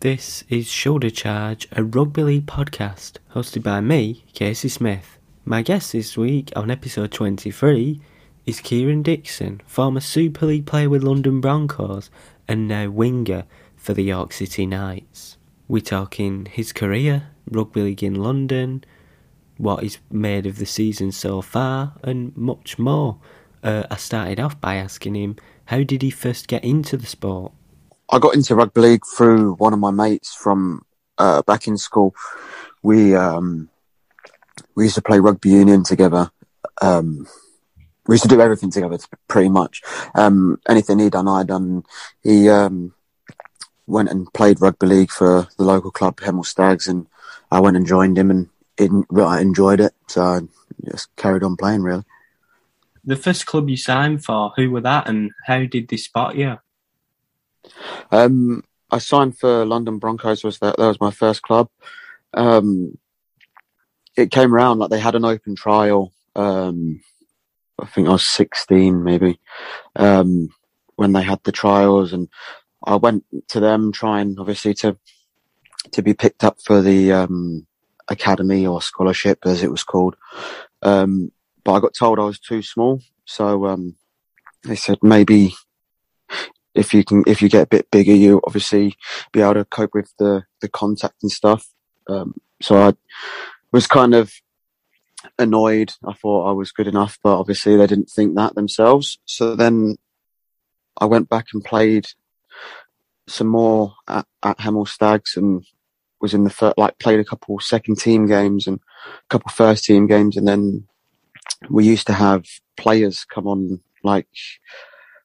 This is Shoulder Charge, a rugby league podcast hosted by me, Casey Smith. My guest this week on episode 23 is Kieran Dixon, former Super League player with London Broncos and now winger for the York City Knights. We're talking his career, rugby league in London, what he's made of the season so far, and much more. Uh, I started off by asking him, how did he first get into the sport? I got into rugby league through one of my mates from uh, back in school. We um, we used to play rugby union together. Um, we used to do everything together, pretty much. Um, anything he done, I done. He um, went and played rugby league for the local club, Hemel Stags, and I went and joined him, and it, I enjoyed it. So I just carried on playing, really. The first club you signed for, who were that, and how did they spot you? Um, I signed for London Broncos. Was that that was my first club? Um, it came around like they had an open trial. Um, I think I was sixteen, maybe, um, when they had the trials, and I went to them trying, obviously, to to be picked up for the um, academy or scholarship, as it was called. Um, but I got told I was too small, so um, they said maybe if you can if you get a bit bigger you obviously be able to cope with the the contact and stuff. Um, so i was kind of annoyed. I thought i was good enough but obviously they didn't think that themselves. So then i went back and played some more at, at hemel stags and was in the first, like played a couple second team games and a couple first team games. And then we used to have players come on like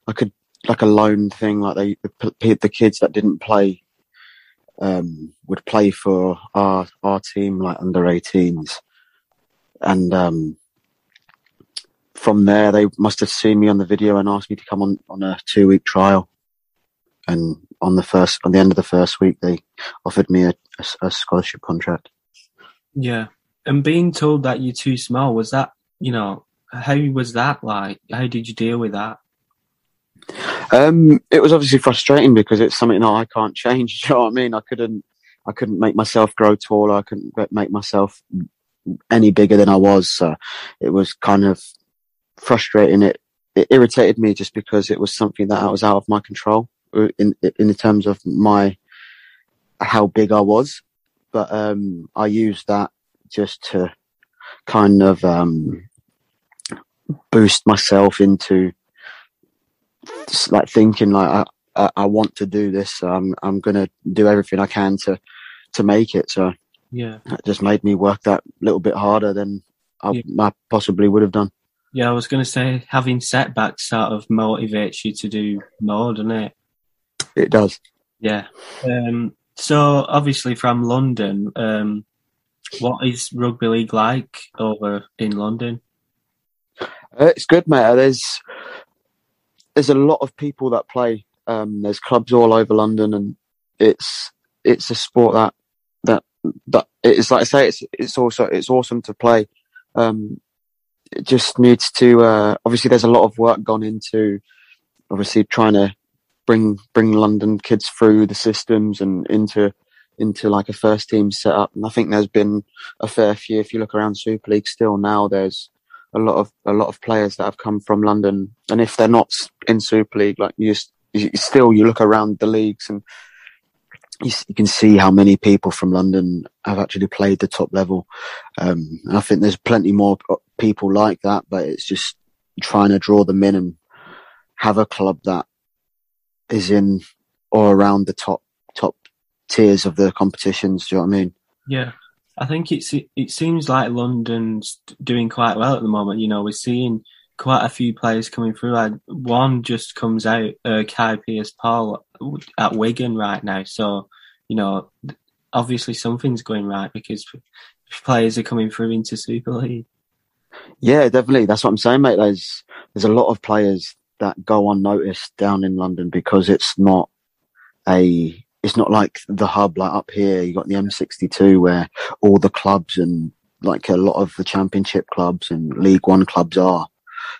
I could like a loan thing. Like they, the, the kids that didn't play, um, would play for our, our team, like under 18s. And, um, from there, they must have seen me on the video and asked me to come on, on a two week trial. And on the first, on the end of the first week, they offered me a, a, a scholarship contract. Yeah. And being told that you're too small, was that, you know, how was that like? How did you deal with that? Um, it was obviously frustrating because it's something that I can't change. You know what I mean? I couldn't, I couldn't make myself grow taller. I couldn't make myself any bigger than I was. So it was kind of frustrating. It, it irritated me just because it was something that I was out of my control uh, in, in the terms of my, how big I was. But, um, I used that just to kind of, um, boost myself into, like thinking like I, I want to do this. So I'm I'm gonna do everything I can to to make it. So yeah, it just made me work that little bit harder than I, yeah. I possibly would have done. Yeah, I was to say having setbacks sort of motivates you to do more, doesn't it? It does. Yeah. Um, so obviously from London, um, what is rugby league like over in London? Uh, it's good, mate. There's there's a lot of people that play. Um, there's clubs all over London, and it's it's a sport that that that it's like I say, it's it's also it's awesome to play. Um, it just needs to uh, obviously there's a lot of work gone into obviously trying to bring bring London kids through the systems and into into like a first team setup. And I think there's been a fair few. If you look around Super League, still now there's a lot of a lot of players that have come from London, and if they're not in Super League, like you, you still you look around the leagues and you, you, can see how many people from London have actually played the top level. Um, and I think there's plenty more people like that, but it's just trying to draw them in and have a club that is in or around the top top tiers of the competitions. Do you know what I mean? Yeah. I think it's it seems like London's doing quite well at the moment. You know, we're seeing quite a few players coming through. Like one just comes out, uh, Kai Pearce-Paul at Wigan right now. So, you know, obviously something's going right because players are coming through into Super League. Yeah, definitely. That's what I'm saying, mate. There's there's a lot of players that go unnoticed down in London because it's not a it's not like the hub like up here. You got the M62 where all the clubs and like a lot of the championship clubs and League One clubs are.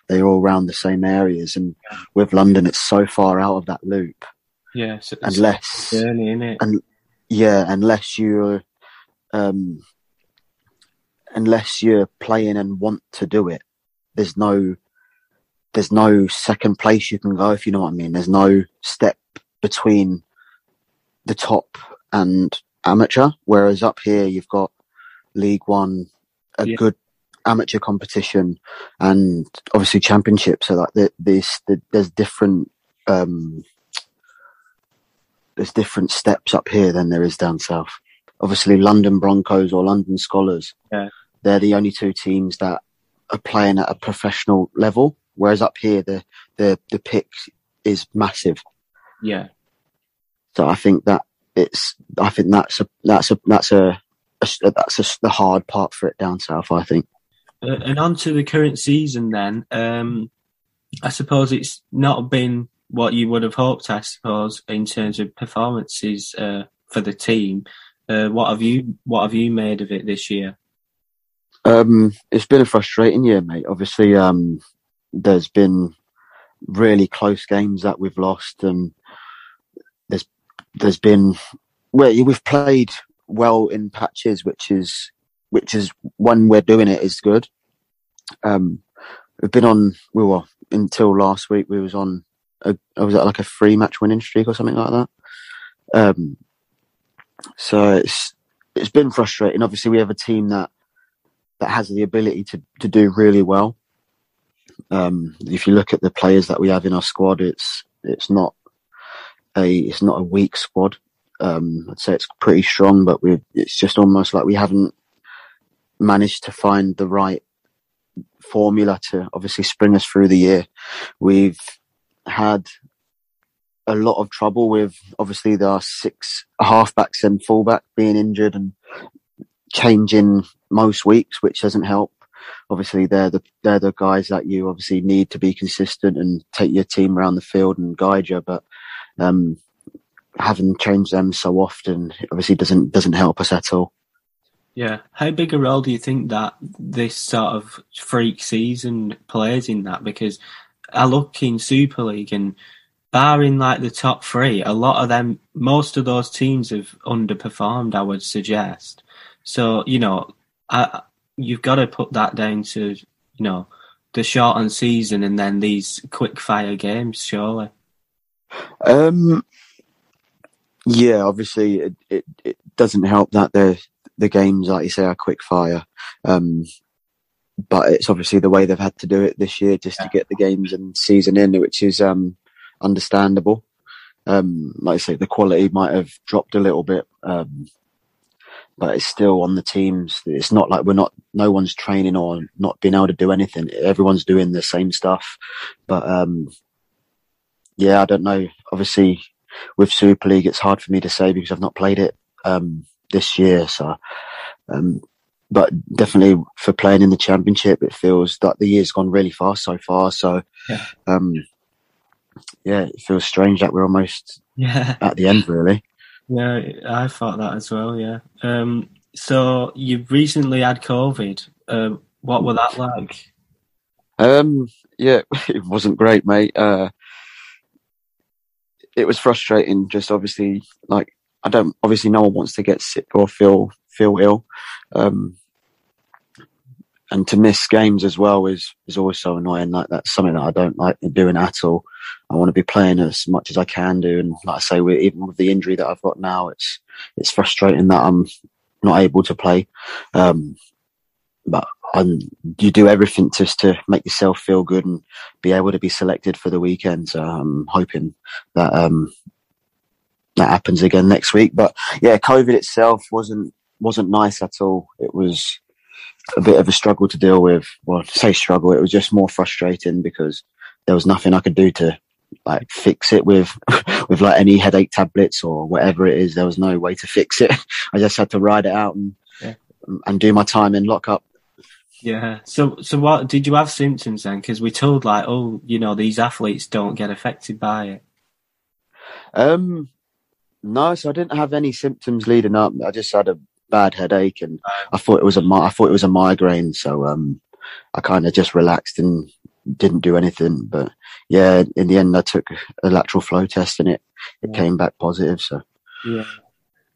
They're all around the same areas, and with London, it's so far out of that loop. Yeah, so and less journey, it? And yeah, unless you're, um, unless you're playing and want to do it, there's no, there's no second place you can go. If you know what I mean, there's no step between the top and amateur. Whereas up here, you've got League One, a Yeah. good amateur competition, and obviously championship. So like the, this, the, there's different, um, there's different steps up here than there is down south. Obviously, London Broncos or London Skolars, Yeah. they're the only two teams that are playing at a professional level. Whereas up here, the the the pick is massive. Yeah. So I think that it's, I think that's a, that's a, that's a, a that's a, the hard part for it down south. I think. Uh, and on to the current season then. Um, I suppose it's not been what you would have hoped, I suppose, in terms of performances uh, for the team. Uh, what have you What have you made of it this year? Um, it's been a frustrating year, mate. Obviously, um, there's been really close games that we've lost, and there's been well, we've played well in patches, which is which is when we're doing it is good. Um, we've been on we were until last week. We was on a I was at like a three match winning streak or something like that. Um, so it's it's been frustrating. Obviously, we have a team that that has the ability to, to do really well. Um, if you look at the players that we have in our squad, it's it's not a it's not a weak squad. Um, I'd say it's pretty strong, but we it's just almost like we haven't managed to find the right formula to obviously spring us through the year. We've had a lot of trouble with obviously are six halfbacks and fullback being injured and changing most weeks, which doesn't help. Obviously, they're the they're the guys that you obviously need to be consistent and take your team around the field and guide you. But um, having changed them so often obviously doesn't doesn't help us at all. Yeah. How big a role do you think that this sort of freak season plays in that? Because I look in Super League and barring like the top three, a lot of them, most of those teams have underperformed, I would suggest. So, you know, I, you've got to put that down to, you know, the shortened season and then these quick fire games, surely. Um, yeah, obviously it, it, it doesn't help that the the games, like you say, are quick fire. Um, but it's obviously the way they've had to do it this year just to get the games and season in, which is um, understandable. Um, like I say, the quality might have dropped a little bit, um, but it's still on the teams. It's not like we're not, no one's training or not being able to do anything. Everyone's doing the same stuff. But um, yeah, I don't know. Obviously, with Super League, it's hard for me to say because I've not played it um, this year. So, um, but definitely for playing in the championship, it feels that the year's gone really fast so far. So, Yeah. um, yeah, it feels strange that we're almost Yeah. at the end, really. Yeah, I thought that as well. Yeah. Um. So you've recently had COVID. Uh, what was that like? Um, yeah, it wasn't great, mate. Uh, it was frustrating. Just obviously, like I don't. Obviously, no one wants to get sick or feel feel ill. Um, and to miss games as well is is always so annoying. Like that's something that I don't like doing at all. I want to be playing as much as I can do, and like I say, with, even with the injury that I've got now, it's it's frustrating that I'm not able to play. Um, but um, you do everything just to make yourself feel good and be able to be selected for the weekend. So I'm hoping that um, that happens again next week. But yeah, COVID itself wasn't wasn't nice at all. It was a bit of a struggle to deal with. Well, say struggle, it was just more frustrating because there was nothing I could do to like fix it with with like any headache tablets or whatever it is. There was no way to fix it. I just had to ride it out and Yeah. and do my time in lockup. Yeah. So, so what did you have symptoms then? Because we told like, oh, you know, these athletes don't get affected by it. Um, no, so I didn't have any symptoms leading up. I just had a bad headache, and I thought it was a mi- I thought it was a migraine. So um, I kind of just relaxed and didn't do anything. But yeah, in the end, I took a lateral flow test, and it it Yeah. came back positive. So Yeah.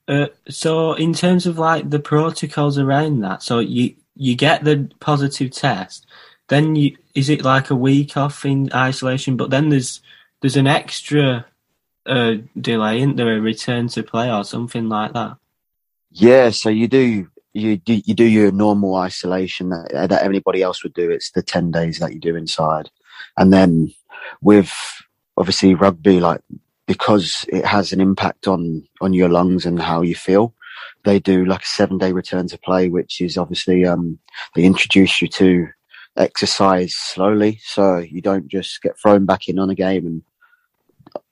Uh, so in terms of like the protocols around that, so you you get the positive test, then you is it like a week off in isolation? But then there's there's an extra uh, delay, isn't there? A return to play or something like that. Yeah, so you do you do you do your normal isolation that that anybody else would do. It's the ten days that you do inside, and then with obviously rugby, like because it has an impact on on your lungs and how you feel. They do like a seven day return to play, which is obviously um, they introduce you to exercise slowly, so you don't just get thrown back in on a game and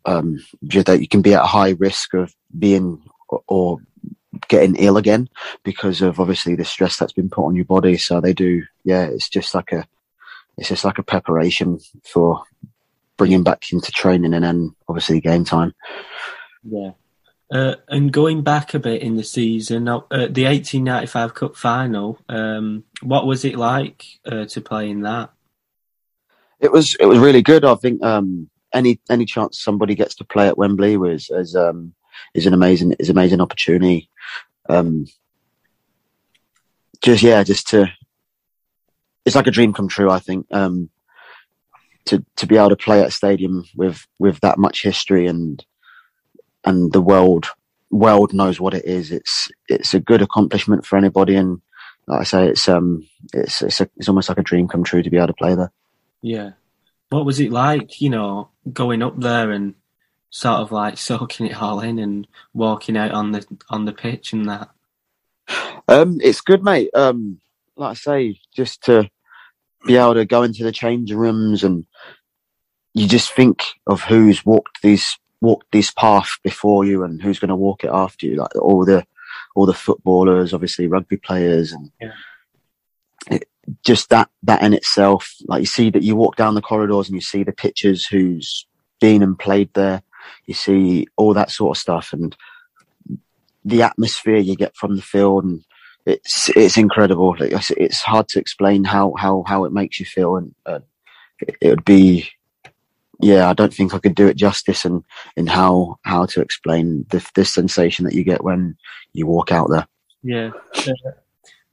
um, that you can be at high risk of being or getting ill again because of obviously the stress that's been put on your body. So they do, yeah, it's just like a, it's just like a preparation for bringing back into training and then obviously game time. Yeah. Uh, and going back a bit in the season, uh, the 1895 Cup final, um, what was it like uh, to play in that? It was it was really good. I think um, any any chance somebody gets to play at Wembley was is um, is an amazing is amazing opportunity. Um, just yeah, just to it's like a dream come true. I think um, to to be able to play at a stadium with with that much history and and the world world knows what it is. It's it's a good accomplishment for anybody, and like I say, it's um it's it's, a, it's almost like a dream come true to be able to play there. Yeah, what was it like? You know, going up there and sort of like soaking it all in and walking out on the on the pitch and that. Um, it's good, mate. Um, like I say, just to be able to go into the changing rooms and you just think of who's walked these walked this path before you and who's going to walk it after you. Like all the all the footballers, obviously rugby players, and yeah. it, just that that in itself. Like you see that you walk down the corridors and you see the pictures who's been and played there. You see all that sort of stuff and the atmosphere you get from the field and it's it's incredible. It's hard to explain how how how it makes you feel, and uh, it, it, would be. Yeah, I don't think I could do it justice in, in how how to explain the this sensation that you get when you walk out there. Yeah, uh,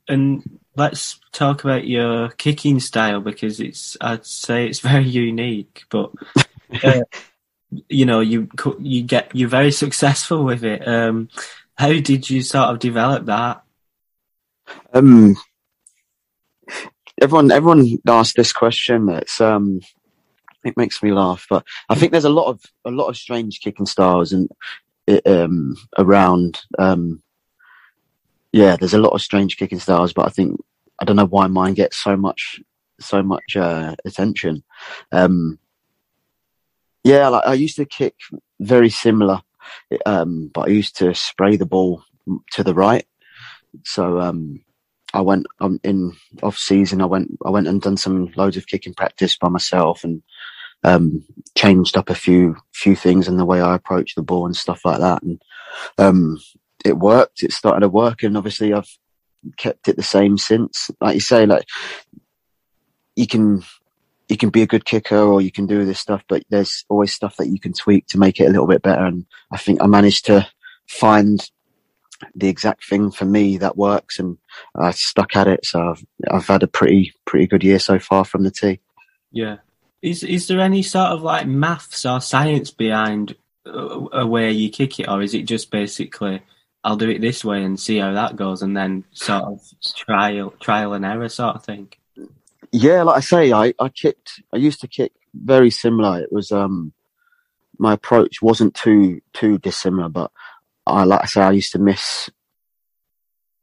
and let's talk about your kicking style because it's I'd say it's very unique, but uh, you know you you get you're very successful with it. Um, how did you sort of develop that? Um, everyone, everyone asks this question. It's um, it makes me laugh, but I think there's a lot of a lot of strange kicking styles and um around. Um, yeah, there's a lot of strange kicking styles, but I think I don't know why mine gets so much so much uh, attention. Um, yeah, like I used to kick very similar, um, but I used to spray the ball to the right so um, I went um, in off season. I went I went and done some loads of kicking practice by myself and um, changed up a few few things in the way I approach the ball and stuff like that. And um, it worked. It started to work, and obviously I've kept it the same since. Like you say, like you can you can be a good kicker or you can do this stuff, but there's always stuff that you can tweak to make it a little bit better. And I think I managed to find the exact thing for me that works, and I stuck at it. So I've I've had a pretty pretty good year so far from the tee. Yeah. Is is there any sort of like maths or science behind a way you kick it, or is it just basically I'll do it this way and see how that goes, and then sort of trial trial and error sort of thing? Yeah, like I say, I I kicked. I used to kick very similar. It was um my approach wasn't too too dissimilar, but I like I say, I used to miss.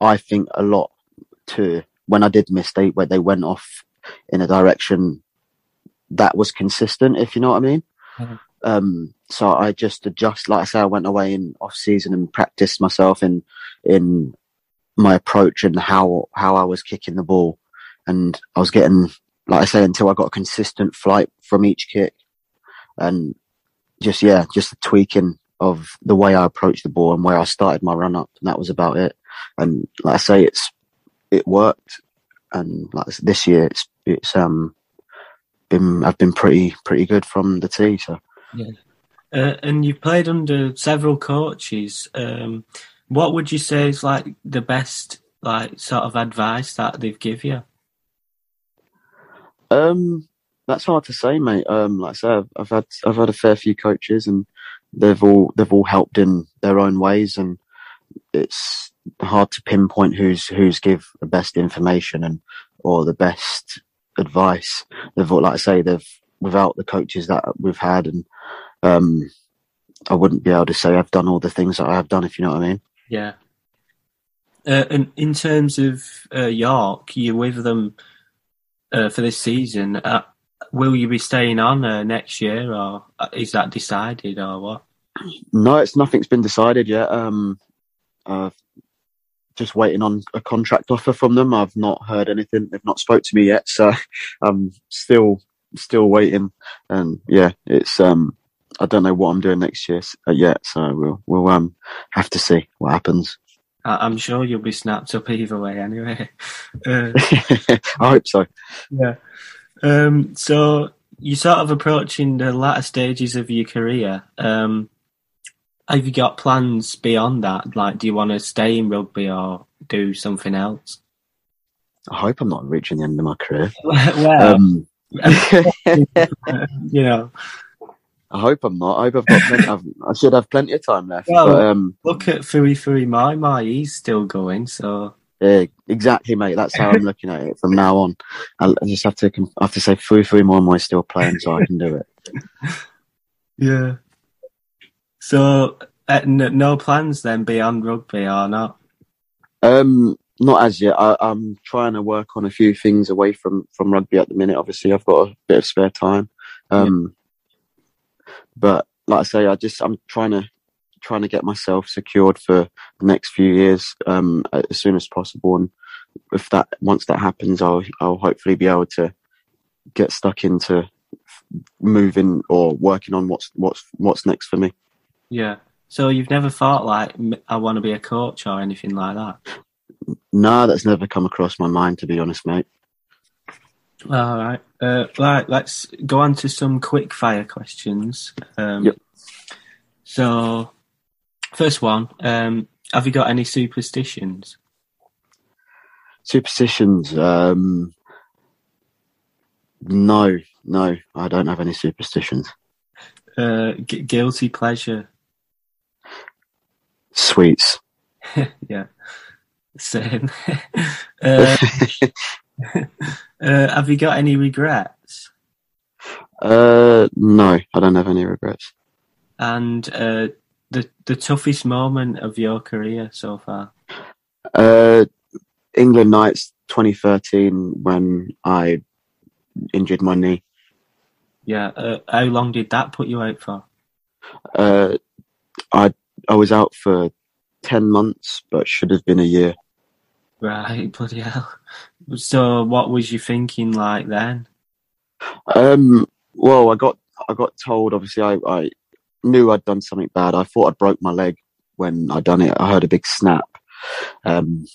I think a lot to when I did miss, they where they went off in a direction that was consistent, if you know what I mean. Mm-hmm. Um, so I just adjust. Like I say, I went away in off season and practiced myself in in my approach and how how I was kicking the ball, and I was getting like I say until I got a consistent flight from each kick, and just yeah, just tweaking of the way I approached the ball and where I started my run up, and that was about it. And like I say, it's it worked, and like this year, it's it's um been I've been pretty pretty good from the tee. So yeah, uh, and you've played under several coaches. Um, What would you say is like the best like sort of advice that they've give you? Um, that's hard to say, mate. Um, like I said, I've, I've had I've had a fair few coaches, and they've all they've all helped in their own ways, and it's hard to pinpoint who's who's give the best information and or the best advice. They've all, like I say, they've without the coaches that we've had, and um, I wouldn't be able to say I've done all the things that I have done, if you know what I mean. Yeah. Uh, and in terms of uh, York, you're with them uh, for this season. Uh, will you be staying on uh, next year, or uh, is that decided, or what? No, it's nothing's been decided yet. Um, uh, just waiting on a contract offer from them. I've not heard anything. They've not spoke to me yet, so I'm still still waiting. And yeah, it's um, I don't know what I'm doing next year uh, yet, so we'll we'll um have to see what happens. I'm sure you'll be snapped up either way, anyway. Uh, I hope so. yeah. Um, so you're sort of approaching the latter stages of your career. Um, have you got plans beyond that? Like, do you want to stay in rugby or do something else? I hope I'm not reaching the end of my career. well, Um, you know, I hope I'm not. I hope I've got. Plenty, I've, I should have plenty of time left. Well- but um, look at Fuifui Moimoi, he's still going, so yeah, exactly, mate. That's how I'm looking at it from now on. I I just have to. I have to say, Fui Fui Moi is still playing, so I can do it. yeah. So uh, n- no plans then beyond rugby or not? Um, not as yet. I, I'm trying to work on a few things away from from rugby at the minute. Obviously, I've got a bit of spare time. Um, but like I say, I just I'm trying to trying to get myself secured for the next few years um, as soon as possible. And if that once that happens, I'll I'll hopefully be able to get stuck into moving or working on what's what's what's next for me. Yeah. So you've never thought like I want to be a coach or anything like that? No, that's never come across my mind to be honest, mate. All right. Uh, right. Let's go on to some quick fire questions. Um, Yep. So, first one. Um, have you got any superstitions? Superstitions. Um, no, no, I don't have any superstitions. Uh, gu- guilty pleasure. Sweets. yeah. Same. uh, uh, have you got any regrets? Uh, no, I don't have any regrets. And uh, the the toughest moment of your career so far? Uh, England Knights 2013 when I injured my knee. Yeah. Uh, how long did that put you out for? Uh, I I was out for 10 months, but should have been a year. Right, bloody hell. So, what was you thinking like then? Um, well, I got I got told. Obviously, I, I knew I'd done something bad. I thought I'd broke my leg when I done it. I heard a big snap. Um,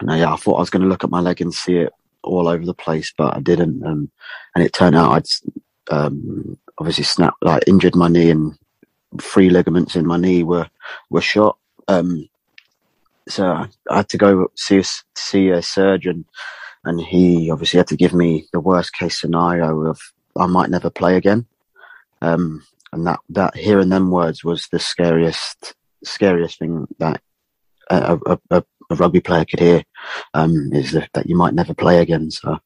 and I, yeah, I thought I was going to look at my leg and see it all over the place, but I didn't. Um, and it turned out I'd um, obviously snapped, like injured my knee, and three ligaments in my knee were were shot. Um, so I had to go see see a surgeon, and he obviously had to give me the worst case scenario of I might never play again. Um, and that, that hearing them words was the scariest, scariest thing that a, a, a, a rugby player could hear, um, is that, that you might never play again. So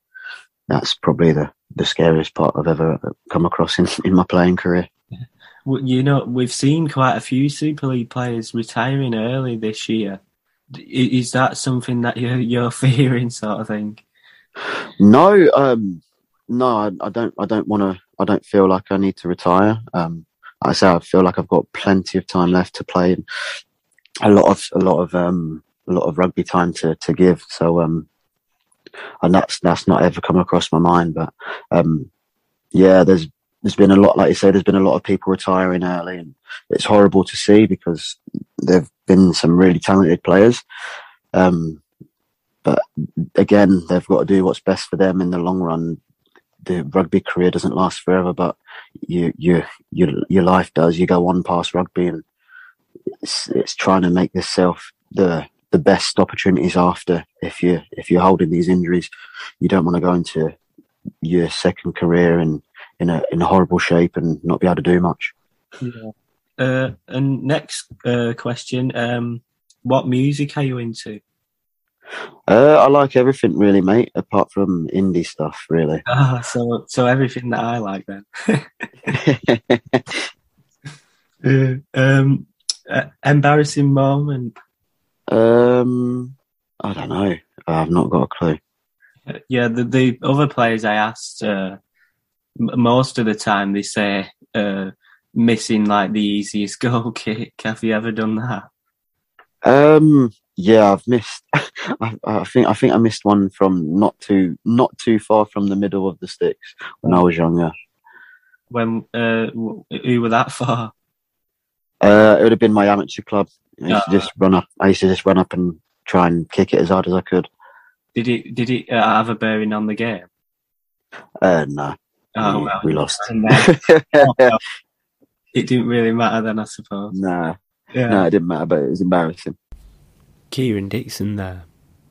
that's probably the, the scariest part I've ever come across in, in my playing career. You know, we've seen quite a few Super League players retiring early this year. Is that something that you're, you're fearing, sort of thing? No, um, no, I, I don't. I don't want to. I don't feel like I need to retire. Um, like I say I feel like I've got plenty of time left to play, and a lot of a lot of um, a lot of rugby time to to give. So, um, and that's that's not ever come across my mind. But um, yeah, there's there's been a lot, like you say, there's been a lot of people retiring early, and it's horrible to see because there've been some really talented players. Um, but again, they've got to do what's best for them in the long run. The rugby career doesn't last forever, but you, you, your, your life does. You go on past rugby, and it's, it's trying to make yourself the the best opportunities after. If you if you're holding these injuries, you don't want to go into your second career in in a in a horrible shape and not be able to do much. Yeah. Uh, and next uh, question: um, What music are you into? Uh, I like everything really, mate, apart from indie stuff, really. Ah, so so everything that I like then. uh, um, uh, embarrassing moment. um, I don't know. I've not got a clue. Uh, Yeah, the the other players I asked, uh, most of the time they say uh, missing like the easiest goal kick. Have you ever done that? Um, yeah, I've missed. I, I think I think I missed one from not too not too far from the middle of the sticks when I was younger. When uh, who were that for? Uh, it would have been my amateur club. I used to Ah. just run up. I used to just run up and try and kick it as hard as I could. Did it did it uh, have a bearing on the game? Uh, no, Oh, we, well, we lost. it didn't really matter then, I suppose. nah, Yeah. no, it didn't matter, but it was embarrassing. Kieran Dixon there.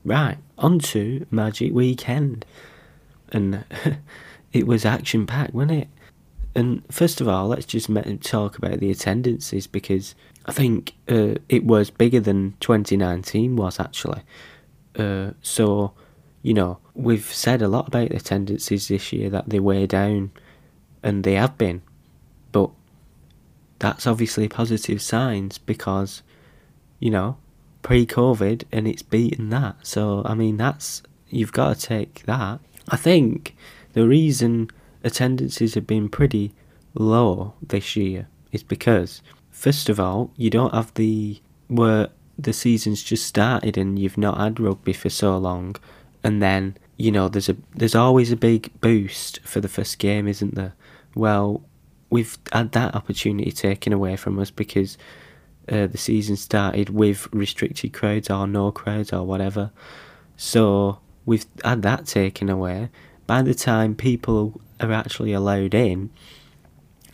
Right, on to Magic Weekend. And it was action packed, wasn't it? And first of all, let's just talk about the attendances because I think uh, it was bigger than 2019 was actually. Uh, so, you know, we've said a lot about the attendances this year that they way down, and they have been. But that's obviously positive signs because, you know, pre-COVID and it's beaten that. So I mean, that's you've got to take that. I think the reason attendances have been pretty low this year is because first of all, you don't have the where the season's just started and you've not had rugby for so long, and then you know there's a there's always a big boost for the first game, isn't there? Well, we've had that opportunity taken away from us because uh, the season started with restricted crowds or no crowds or whatever. So we've had that taken away. By the time people are actually allowed in,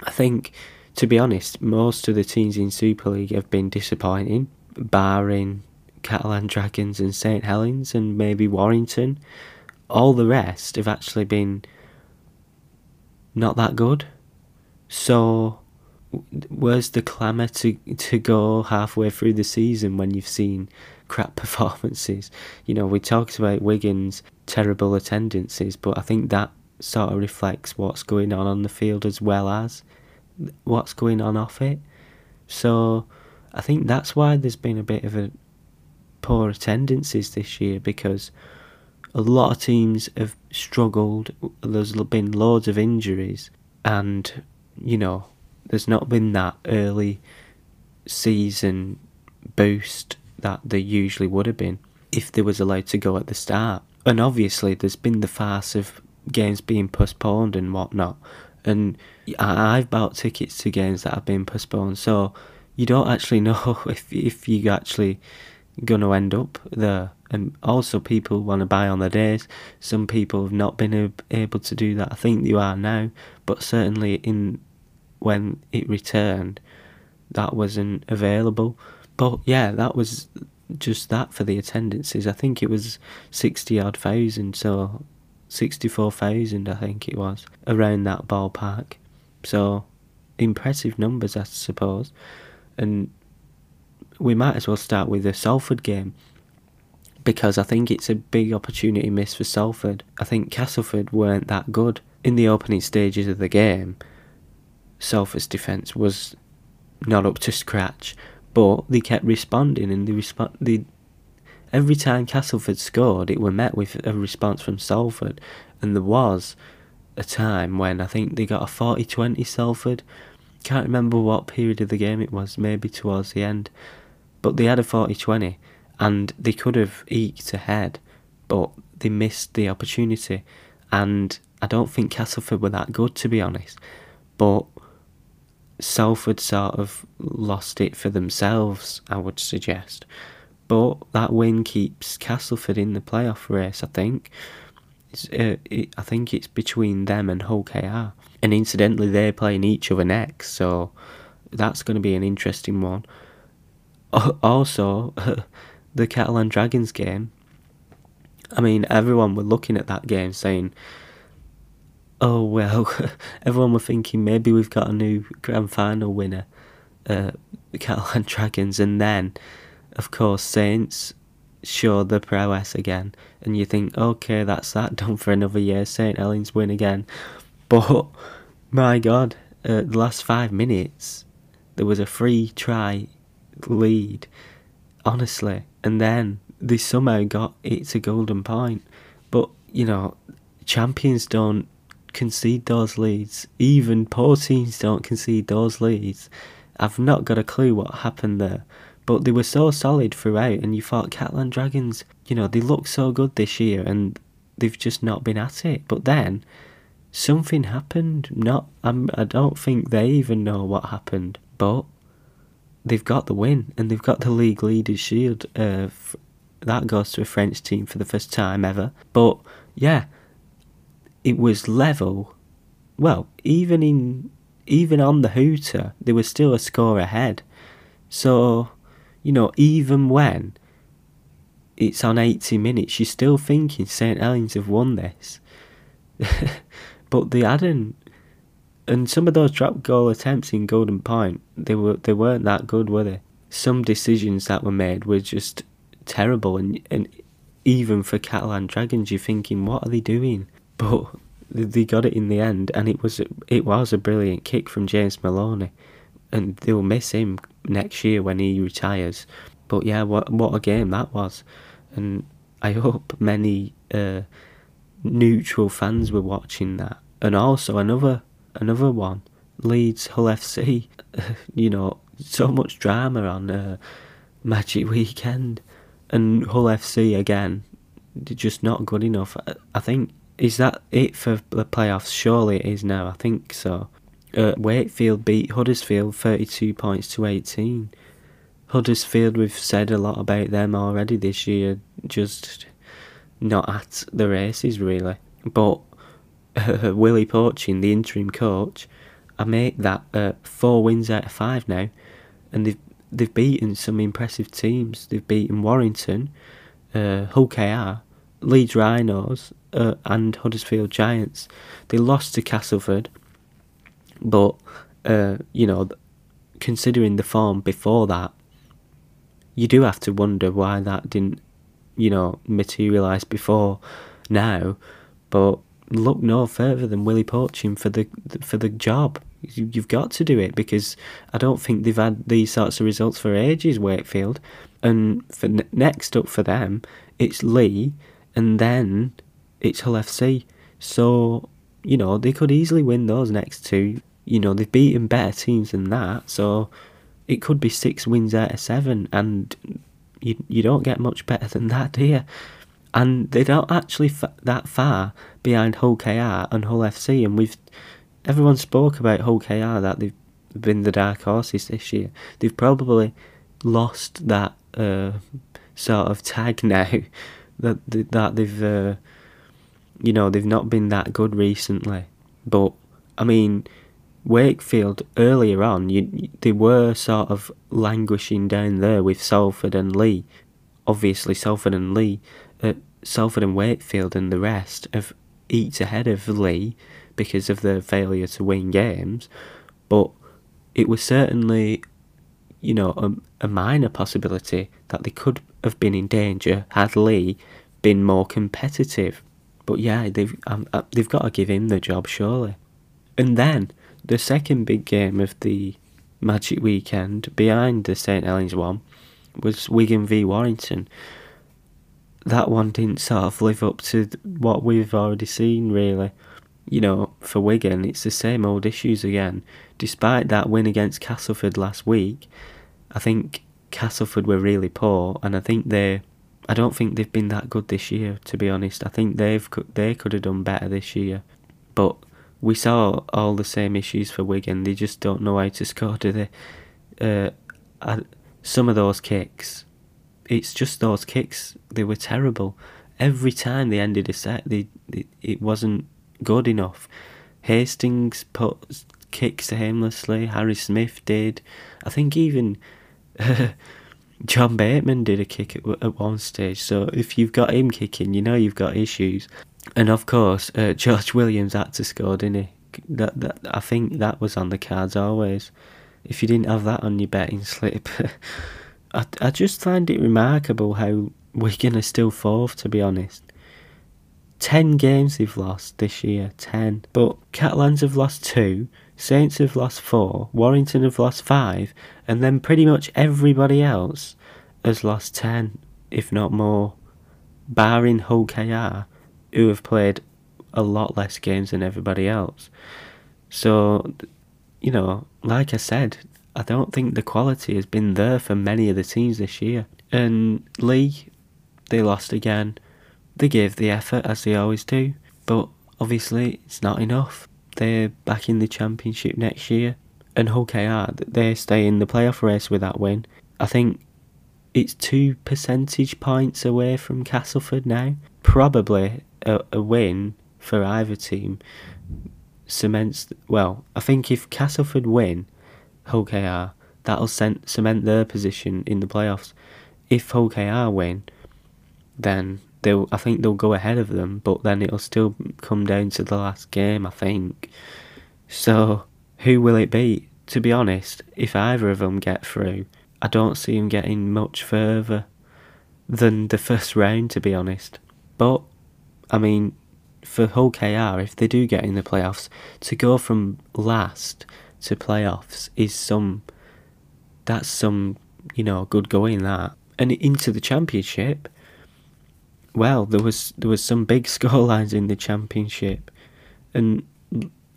I think, to be honest, most of the teams in Super League have been disappointing, barring Catalan Dragons and St Helens and maybe Warrington. All the rest have actually been not that good. So where's the clamour to to go halfway through the season when you've seen crap performances? You know, we talked about Wigan's terrible attendances, but I think that sort of reflects what's going on on the field as well as what's going on off it. So I think that's why there's been a bit of a poor attendances this year because a lot of teams have struggled. There's been loads of injuries, and you know, there's not been that early season boost that there usually would have been if they was allowed to go at the start. And obviously, there's been the farce of games being postponed and whatnot. And I've bought tickets to games that have been postponed, so you don't actually know if if you actually going to end up there. And also, people want to buy on the days. Some people have not been ab- able to do that. I think you are now, but certainly in when it returned, that wasn't available. But yeah, that was just that for the attendances. I think it was sixty odd thousand, so sixty four thousand, I think it was around that ballpark. So impressive numbers, I suppose. And we might as well start with the Salford game because I think it's a big opportunity miss for Salford. I think Castleford weren't that good in the opening stages of the game. Salford's defence was not up to scratch, but they kept responding and they respond. They every time Castleford scored, it were met with a response from Salford, and there was a time when I think they got a 40-20 Salford. Can't remember what period of the game it was, maybe towards the end, but they had a 40-20 and they could have eked ahead, but they missed the opportunity. And I don't think Castleford were that good, to be honest. But Salford sort of lost it for themselves, I would suggest. But that win keeps Castleford in the playoff race, I think. Uh, it, I think it's between them and Hull KR. And incidentally, they're playing each other next, so that's going to be an interesting one. Al- Also, the Catalan Dragons game, I mean, everyone were looking at that game saying, oh, well, everyone were thinking maybe we've got a new grand final winner, uh, the Catalan Dragons, and then, of course, Saints show the prowess again, and you think, okay, that's that done for another year, St. Helens win again. But, my God, uh, the last five minutes, there was a free try lead, honestly, and then they somehow got it to golden point. But, you know, champions don't concede those leads. Even poor teams don't concede those leads. I've not got a clue what happened there. But they were so solid throughout, and you thought Catalan Dragons, you know, they look so good this year, and they've just not been at it. But then something happened. Not, I'm, I don't think they even know what happened, but they've got the win, and they've got the league leaders shield. Uh, f- that goes to a French team for the first time ever. But yeah, it was level. Well, even in even on the hooter, there was still a score ahead. So you know, even when it's on 80 minutes, you're still thinking St. Helens have won this. but they hadn't. And some of those drop goal attempts in Golden Point, they were they weren't that good, were they? Some decisions that were made were just terrible, and and even for Catalan Dragons, you're thinking, what are they doing? But they got it in the end, and it was it was a brilliant kick from James Maloney, and they'll miss him next year when he retires. But yeah, what what a game that was, and I hope many uh, neutral fans were watching that. And also another another one, Leeds Hull FC. you know, so much drama on uh, Magic Weekend, and Hull FC again, just not good enough. I think is that it for the playoffs? Surely it is now. I think so. Uh, Wakefield beat Huddersfield 32 points to 18. Huddersfield, we've said a lot about them already this year, just not at the races really. But uh, Willie Poching, the interim coach, I make that uh, four wins out of five now, and they've they've beaten some impressive teams. They've beaten Warrington, uh, Hull KR, Leeds Rhinos, uh, and Huddersfield Giants. They lost to Castleford but uh, you know, considering the form before that, you do have to wonder why that didn't, you know, materialise before now. But look no further than Willie Poching for the for the job. You've got to do it because I don't think they've had these sorts of results for ages. Wakefield, and for next up for them, it's Leigh, and then it's Hull FC. So you know they could easily win those next two you know, they've beaten better teams than that, so it could be six wins out of seven, and you you don't get much better than that, do you? And they're not actually that far behind Hull KR and Hull FC, and we've everyone spoke about Hull KR that they've been the dark horses this year. They've probably lost that uh, sort of tag now that that they've uh, you know they've not been that good recently. But I mean, Wakefield earlier on, you, they were sort of languishing down there with Salford and Leigh. Obviously, Salford and Leigh, uh, Salford and Wakefield and the rest have each ahead of Leigh because of their failure to win games. But it was certainly, you know, a, a minor possibility that they could have been in danger had Leigh been more competitive. But yeah, they've um, uh, they've got to give him the job surely. And then the second big game of the Magic Weekend, behind the St Helens one, was Wigan v Warrington. That one didn't sort of live up to what we've already seen, really. You know, for Wigan, it's the same old issues again. Despite that win against Castleford last week, I think Castleford were really poor, and I think they, I don't think they've been that good this year. To be honest, I think they've they could have done better this year, but we saw all the same issues for Wigan. They just don't know how to score, do they? Uh, I, some of those kicks, it's just those kicks. They were terrible. Every time they ended a set, they, they it wasn't good enough. Hastings put kicks aimlessly. Harry Smith did. I think even John Bateman did a kick at, at one stage, so if you've got him kicking, you know you've got issues. And of course, uh, George Williams had to score, didn't he? That, that I think that was on the cards always. If you didn't have that on your betting slip, I I just find it remarkable how Wigan are still fourth. To be honest, ten games they've lost this year, ten. But Catalans have lost two, Saints have lost four, Warrington have lost five, and then pretty much everybody else has lost ten, if not more, barring Hull KR, who have played a lot less games than everybody else. So, you know, like I said, I don't think the quality has been there for many of the teams this year. And Leigh, they lost again. They gave the effort as they always do, but obviously it's not enough. They're back in the championship next year, and Hull KR they stay in the playoff race with that win. I think it's two percentage points away from Castleford now. Probably a, a win for either team cements. Well, I think if Castleford win, Hull KR, that'll cement their position in the playoffs. If Hull KR win, then they'll I think they'll go ahead of them, but then it'll still come down to the last game, I think. So who will it be? To be honest, if either of them get through, I don't see them getting much further than the first round, to be honest. But I mean, for Hull KR, if they do get in the playoffs, to go from last to playoffs is some that's some you know good going that and into the championship well, there was there was some big scorelines in the championship, and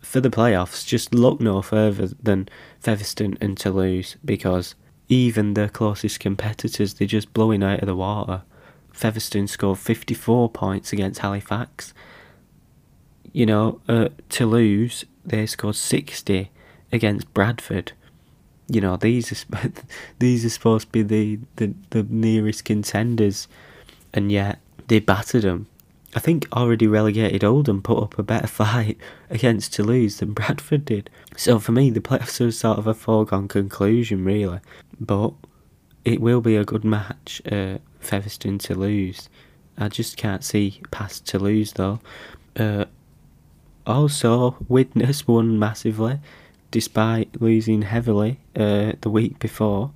for the playoffs, just look no further than Featherstone and Toulouse because even their closest competitors they're just blowing out of the water. Featherstone scored 54 points against Halifax. You know, uh, Toulouse they scored 60 against Bradford. You know, these are these are supposed to be the, the, the nearest contenders, and yet they battered them. I think already relegated Oldham put up a better fight against Toulouse than Bradford did. So for me, the playoffs are sort of a foregone conclusion, really. But it will be a good match, uh, Featherstone Toulouse. I just can't see past Toulouse though. Uh, also, Widnes won massively, despite losing heavily uh, the week before.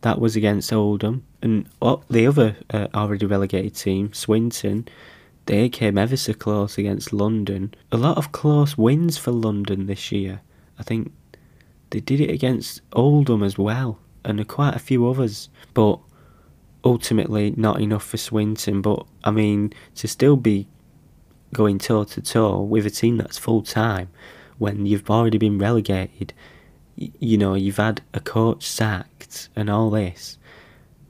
That was against Oldham. And oh, the other uh, already relegated team, Swinton, they came ever so close against London. A lot of close wins for London this year. I think they did it against Oldham as well, and quite a few others. But ultimately, not enough for Swinton. But I mean, to still be going toe to toe with a team that's full time when you've already been relegated you know, you've had a coach sacked and all this,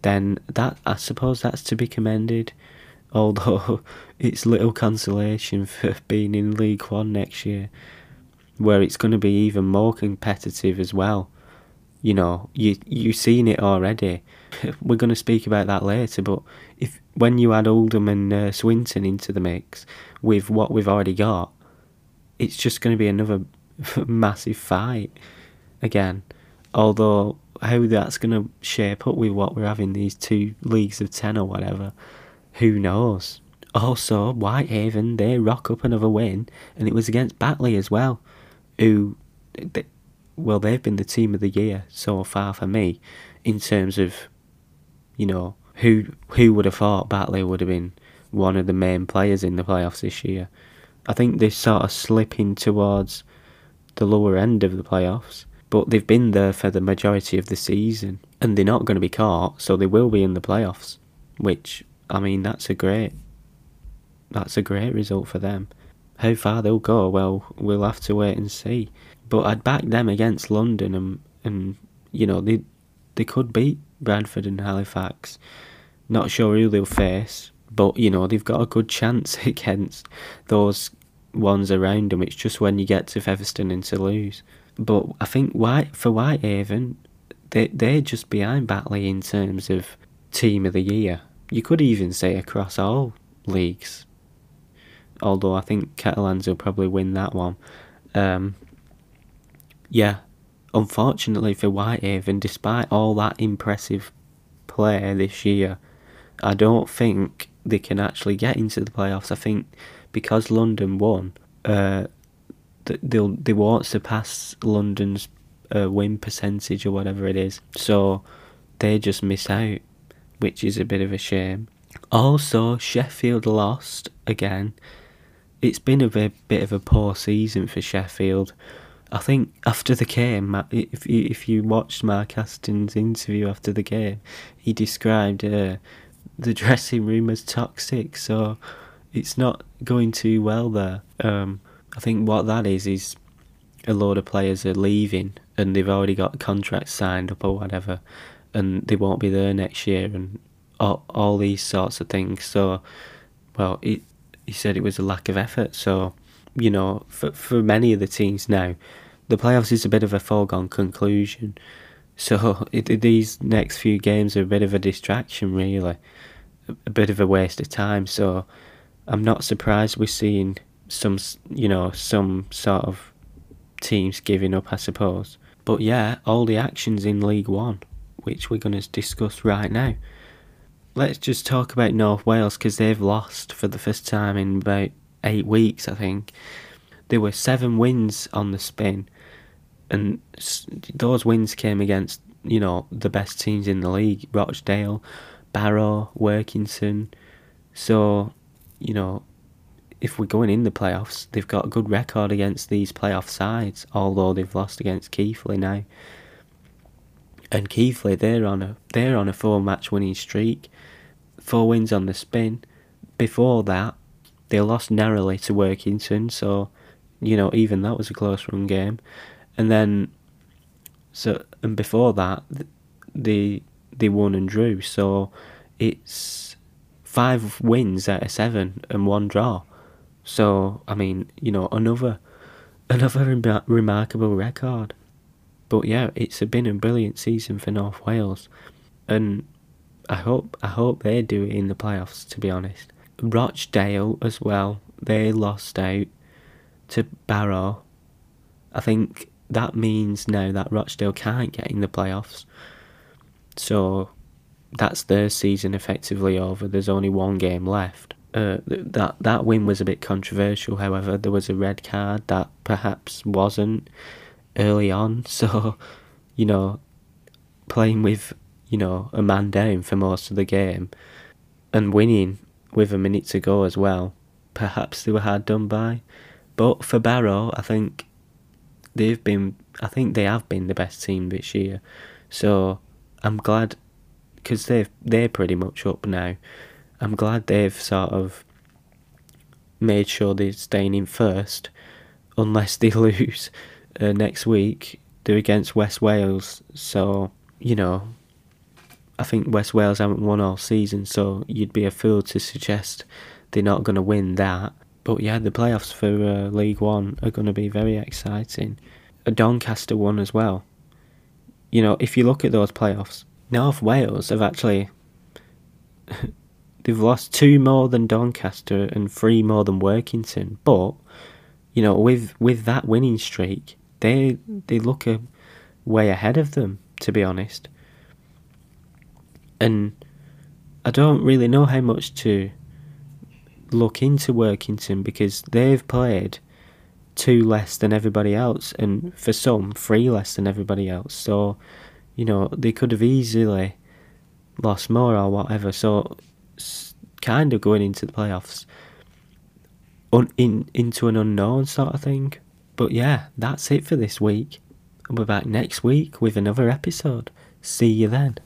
then that I suppose that's to be commended. Although it's little consolation for being in League One next year, where it's going to be even more competitive as well. You know, you you've seen it already. We're going to speak about that later, but if when you add Oldham and uh, Swinton into the mix with what we've already got, it's just going to be another massive fight again. Although how that's going to shape up with what we're having these two leagues of 10 or whatever, who knows? Also, Whitehaven, they rock up another win, and it was against Batley as well, who, they, well, they've been the team of the year so far for me, in terms of, you know, who who would have thought Batley would have been one of the main players in the playoffs this year. I think they're sort of slipping towards the lower end of the playoffs, but they've been there for the majority of the season and they're not going to be caught, so they will be in the playoffs. Which, I mean, that's a great, that's a great result for them. How far they'll go, well, we'll have to wait and see. But I'd back them against London, and and you know they they could beat Bradford and Halifax. Not sure who they'll face, but you know they've got a good chance against those ones around them. It's just when you get to Featherstone and Toulouse. But I think White for Whitehaven, they they're just behind Batley in terms of team of the year. You could even say across all leagues. Although I think Catalans will probably win that one. Um, yeah, unfortunately for Whitehaven, despite all that impressive play this year, I don't think they can actually get into the playoffs. I think because London won, uh, they'll they won't surpass London's uh, win percentage or whatever it is. So they just miss out, which is a bit of a shame. Also, Sheffield lost again. It's been a bit, bit of a poor season for Sheffield. I think after the game, if you, if you watched Mark Aston's interview after the game, he described uh, the dressing room as toxic. So it's not going too well there. Um, I think what that is is a load of players are leaving and they've already got contracts signed up or whatever, and they won't be there next year and all, all these sorts of things. So, well, it, he said it was a lack of effort. So, you know, for for many of the teams now, the playoffs is a bit of a foregone conclusion. So it, these next few games are a bit of a distraction, really, a, a bit of a waste of time. So I'm not surprised we're seeing some, you know, some sort of teams giving up, I suppose. But yeah, all the actions in League One, which we're going to discuss right now. Let's just talk about North Wales because they've lost for the first time in about eight weeks, I think. There were seven wins on the spin, and those wins came against, you know, the best teams in the league Rochdale, Barrow, Workington. So, you know, if we're going in the playoffs, they've got a good record against these playoff sides, although they've lost against Keighley now. And Keighley, they're on a they're on a four match winning streak, four wins on the spin. Before that, they lost narrowly to Workington, so you know even that was a close run game. And then, so and before that, they they won and drew. So it's five wins out of seven and one draw. So I mean, you know, another another rem- remarkable record. But yeah, it's been a brilliant season for North Wales, and I hope I hope they do it in the playoffs. To be honest, Rochdale as well. They lost out to Barrow. I think that means now that Rochdale can't get in the playoffs. So that's their season effectively over. There's only one game left. Uh, that that win was a bit controversial. However, there was a red card that perhaps wasn't early on. So, you know, playing with you know a man down for most of the game and winning with a minute to go as well, perhaps they were hard done by. But for Barrow, I think they've been. I think they have been the best team this year. So I'm glad because they've they're pretty much up now. I'm glad they've sort of made sure they're staying in first, unless they lose uh, next week. They're against West Wales, so you know. I think West Wales haven't won all season, so you'd be a fool to suggest they're not going to win that. But yeah, the playoffs for uh, League One are going to be very exciting. A Doncaster one as well. You know, if you look at those playoffs, North Wales have actually they've lost two more than Doncaster and three more than Workington. But you know, with with that winning streak, they they look a way ahead of them. To be honest, and I don't really know how much to look into Workington because they've played two less than everybody else, and for some, three less than everybody else. So, you know, they could have easily lost more or whatever. So, kind of going into the playoffs un- in into an unknown sort of thing. But yeah, that's it for this week. I'll be back next week with another episode. See you then.